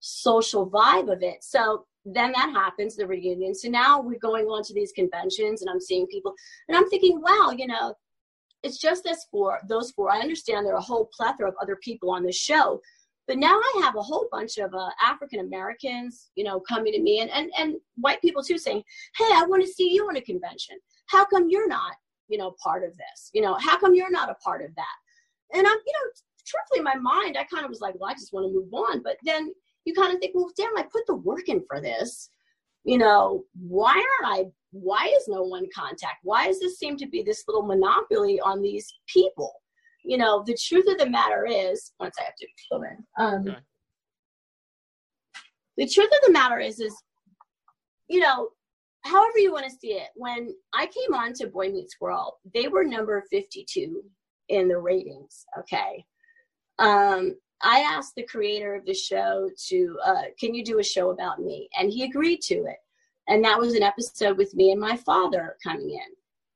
social vibe of it. So then that happens, the reunion. So now we're going on to these conventions and I'm seeing people and I'm thinking, wow, you know, it's just this four, those four. I understand there are a whole plethora of other people on the show, but now I have a whole bunch of uh, African Americans, you know, coming to me and, and, and white people too saying, hey, I want to see you in a convention. How come you're not, you know, part of this? You know, how come you're not a part of that? And I'm, you know, truthfully in my mind, I kind of was like, well, I just want to move on. But then you kind of think, well, damn, I put the work in for this. You know, why aren't I? Why is no one contact? Why does this seem to be this little monopoly on these people? You know, the truth of the matter is, once I have to go in. Um, okay. The truth of the matter is, is you know, however you want to see it. When I came on to Boy Meets World, they were number 52 in the ratings. Okay. Um, I asked the creator of the show to, uh, can you do a show about me? And he agreed to it. And that was an episode with me and my father coming in.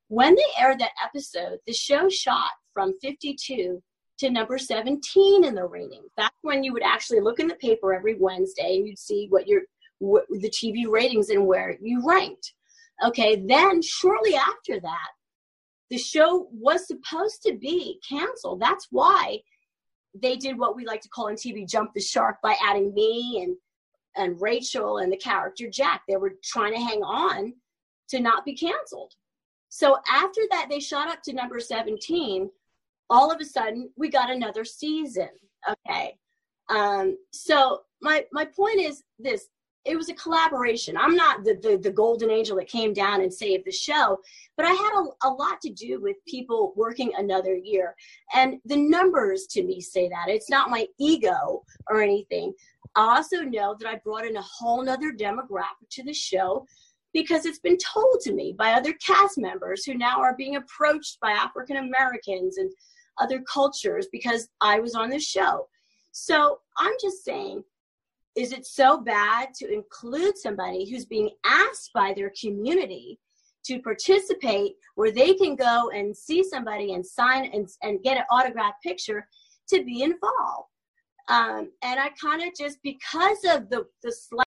When they aired that episode, the show shot from 52 to number 17 in the ratings. That's when you would actually look in the paper every Wednesday and you'd see what your what, the TV ratings and where you ranked. Okay, then shortly after that, the show was supposed to be canceled. That's why they did what we like to call in TV jump the shark by adding me and and Rachel and the character Jack. They were trying to hang on to not be canceled. So after that, they shot up to number 17. All of a sudden, we got another season. Okay. Um, so my my point is this it was a collaboration. I'm not the, the, the golden angel that came down and saved the show, but I had a, a lot to do with people working another year. And the numbers to me say that. It's not my ego or anything. I also know that I brought in a whole nother demographic to the show because it's been told to me by other cast members who now are being approached by African Americans and other cultures because I was on the show. So I'm just saying is it so bad to include somebody who's being asked by their community to participate where they can go and see somebody and sign and, and get an autographed picture to be involved? Um, and i kind of just because of the the